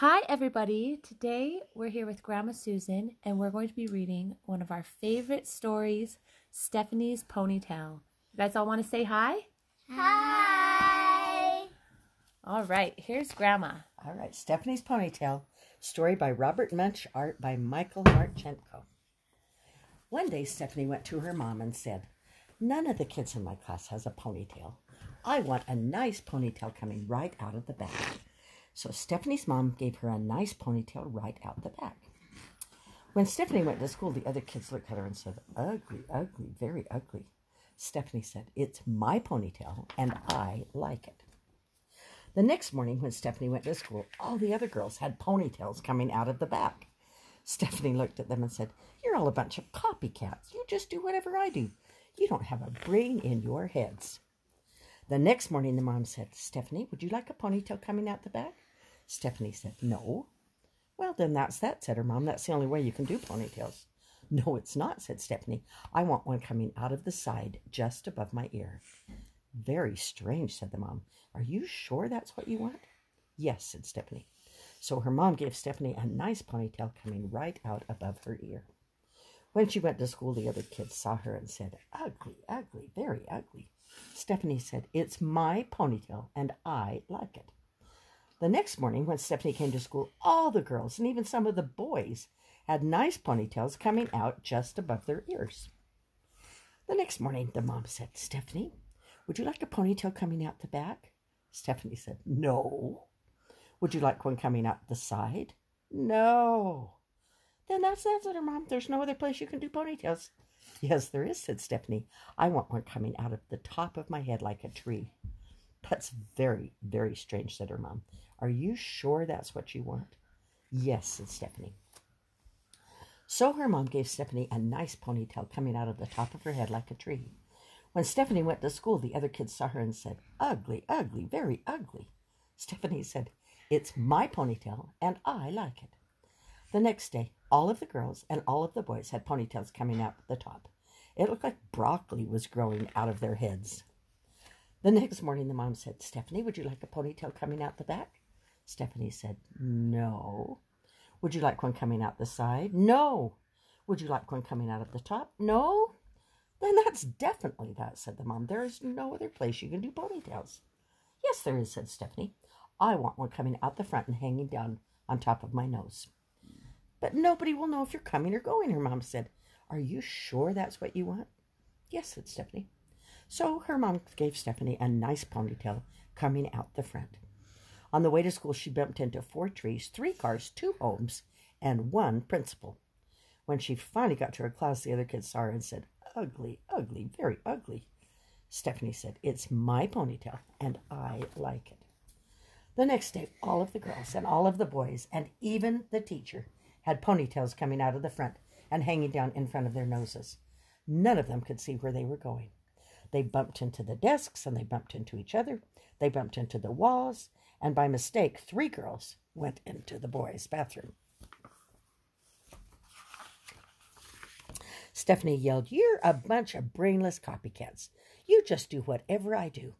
Hi, everybody. Today we're here with Grandma Susan, and we're going to be reading one of our favorite stories, Stephanie's Ponytail. You guys all want to say hi? Hi. All right, here's Grandma. All right, Stephanie's Ponytail, story by Robert Munsch, art by Michael Martchenko. One day, Stephanie went to her mom and said, None of the kids in my class has a ponytail. I want a nice ponytail coming right out of the back. So Stephanie's mom gave her a nice ponytail right out the back. When Stephanie went to school, the other kids looked at her and said, Ugly, ugly, very ugly. Stephanie said, It's my ponytail and I like it. The next morning, when Stephanie went to school, all the other girls had ponytails coming out of the back. Stephanie looked at them and said, You're all a bunch of copycats. You just do whatever I do. You don't have a brain in your heads. The next morning, the mom said, Stephanie, would you like a ponytail coming out the back? Stephanie said, No. Well, then that's that, said her mom. That's the only way you can do ponytails. No, it's not, said Stephanie. I want one coming out of the side just above my ear. Very strange, said the mom. Are you sure that's what you want? Yes, said Stephanie. So her mom gave Stephanie a nice ponytail coming right out above her ear. When she went to school, the other kids saw her and said, Ugly, ugly, very ugly. Stephanie said, It's my ponytail, and I like it. The next morning, when Stephanie came to school, all the girls and even some of the boys had nice ponytails coming out just above their ears. The next morning, the mom said, Stephanie, would you like a ponytail coming out the back? Stephanie said, No. Would you like one coming out the side? No. Then that's that's it, mom. There's no other place you can do ponytails. Yes, there is, said Stephanie. I want one coming out of the top of my head like a tree. That's very, very strange, said her mom. Are you sure that's what you want? Yes, said Stephanie. So her mom gave Stephanie a nice ponytail coming out of the top of her head like a tree. When Stephanie went to school, the other kids saw her and said, Ugly, ugly, very ugly. Stephanie said, It's my ponytail, and I like it. The next day, all of the girls and all of the boys had ponytails coming out the top. It looked like broccoli was growing out of their heads. The next morning, the mom said, Stephanie, would you like a ponytail coming out the back? Stephanie said, No. Would you like one coming out the side? No. Would you like one coming out of the top? No. Then that's definitely that, said the mom. There is no other place you can do ponytails. Yes, there is, said Stephanie. I want one coming out the front and hanging down on top of my nose. But nobody will know if you're coming or going, her mom said. Are you sure that's what you want? Yes, said Stephanie. So her mom gave Stephanie a nice ponytail coming out the front. On the way to school, she bumped into four trees, three cars, two homes, and one principal. When she finally got to her class, the other kids saw her and said, Ugly, ugly, very ugly. Stephanie said, It's my ponytail, and I like it. The next day, all of the girls and all of the boys, and even the teacher, had ponytails coming out of the front and hanging down in front of their noses. None of them could see where they were going. They bumped into the desks and they bumped into each other. They bumped into the walls, and by mistake, three girls went into the boys' bathroom. Stephanie yelled, You're a bunch of brainless copycats. You just do whatever I do.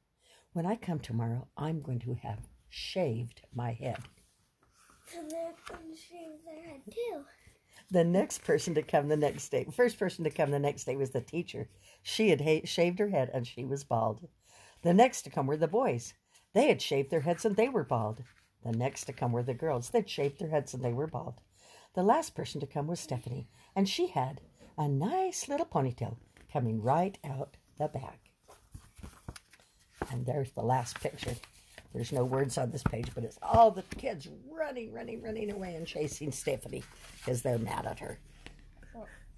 When I come tomorrow, I'm going to have shaved my head. So they're going to shave their head too. The next person to come the next day, first person to come the next day was the teacher. She had ha- shaved her head and she was bald. The next to come were the boys. They had shaved their heads and they were bald. The next to come were the girls. They'd shaved their heads and they were bald. The last person to come was Stephanie, and she had a nice little ponytail coming right out the back. And there's the last picture. There's no words on this page, but it's all the kids running, running, running away and chasing Stephanie because they're mad at her.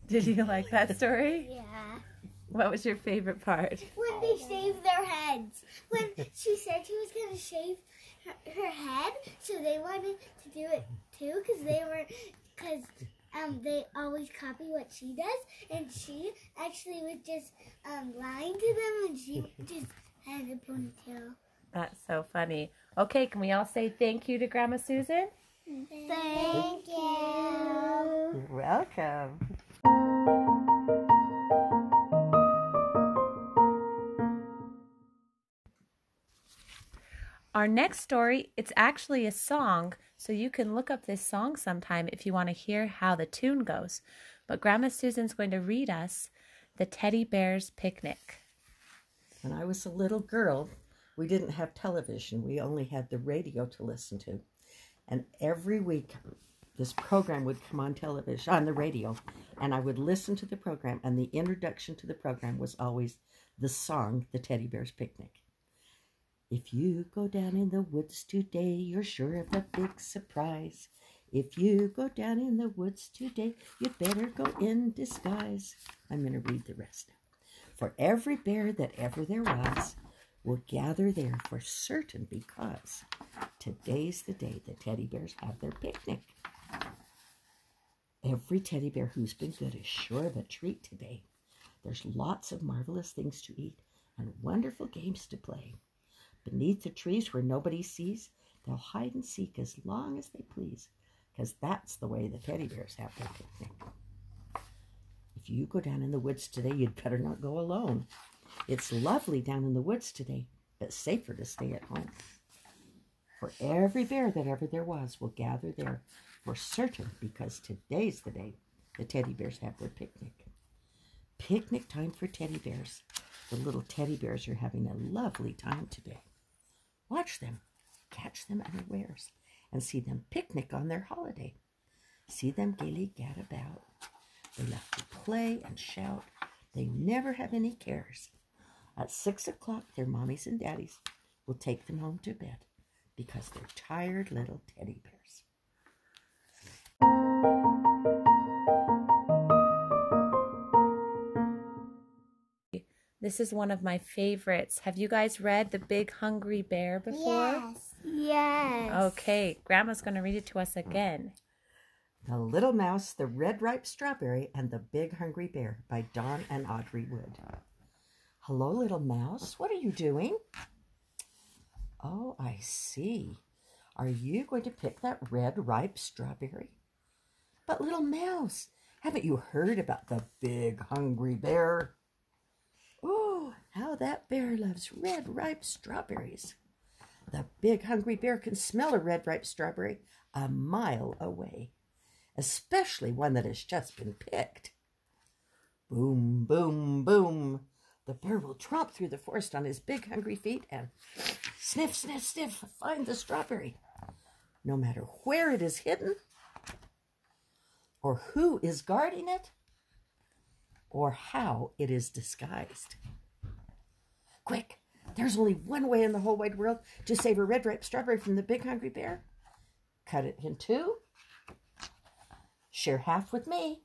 Did you like that story? Yeah. What was your favorite part? When they shaved their heads. When she said she was going to shave her, her head, so they wanted to do it too because they were, because um, they always copy what she does, and she actually was just um, lying to them, and she just had a ponytail. That's so funny. Okay, can we all say thank you to Grandma Susan? Thank you. Welcome. Our next story, it's actually a song, So you can look up this song sometime if you want to hear how the tune goes. But Grandma Susan's going to read us The Teddy Bear's Picnic. When I was a little girl, we didn't have television. We only had the radio to listen to. And every week, this program would come on television, on the radio, and I would listen to the program. And the introduction to the program was always the song, The Teddy Bear's Picnic. If you go down in the woods today, you're sure of a big surprise. If you go down in the woods today, you'd better go in disguise. I'm going to read the rest. For every bear that ever there was will gather there for certain because today's the day the teddy bears have their picnic. Every teddy bear who's been good is sure of a treat today. There's lots of marvelous things to eat and wonderful games to play. Beneath the trees where nobody sees, they'll hide and seek as long as they please, because that's the way the teddy bears have their picnic. If you go down in the woods today, you'd better not go alone. It's lovely down in the woods today, but safer to stay at home. For every bear that ever there was will gather there for certain, because today's the day the teddy bears have their picnic. Picnic time for teddy bears. The little teddy bears are having a lovely time today. Watch them, catch them unawares, and see them picnic on their holiday. See them gaily gad about. They love to play and shout. They never have any cares. At six o'clock, their mommies and daddies will take them home to bed because they're tired little teddy bears. This is one of my favorites. Have you guys read The Big Hungry Bear before? Yes. Yes. Okay, Grandma's going to read it to us again. The Little Mouse, the Red Ripe Strawberry, and the Big Hungry Bear by Don and Audrey Wood. Hello, little mouse. What are you doing? Oh, I see. Are you going to pick that red ripe strawberry? But, little mouse, haven't you heard about the big hungry bear? Oh, how that bear loves red ripe strawberries. The big hungry bear can smell a red ripe strawberry a mile away, especially one that has just been picked. Boom, boom, boom. The bear will tromp through the forest on his big hungry feet and sniff, sniff, sniff, find the strawberry. No matter where it is hidden, or who is guarding it, or how it is disguised. Quick, there's only one way in the whole wide world to save a red ripe strawberry from the big hungry bear. Cut it in two, share half with me,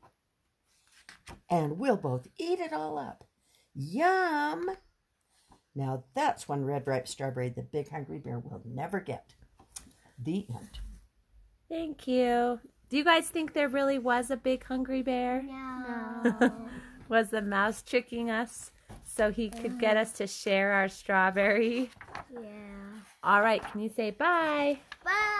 and we'll both eat it all up. Yum! Now that's one red ripe strawberry the big hungry bear will never get. The end. Thank you. Do you guys think there really was a big hungry bear? No. Was the mouse tricking us so he could get us to share our strawberry? yeah. All right, can you say bye? Bye.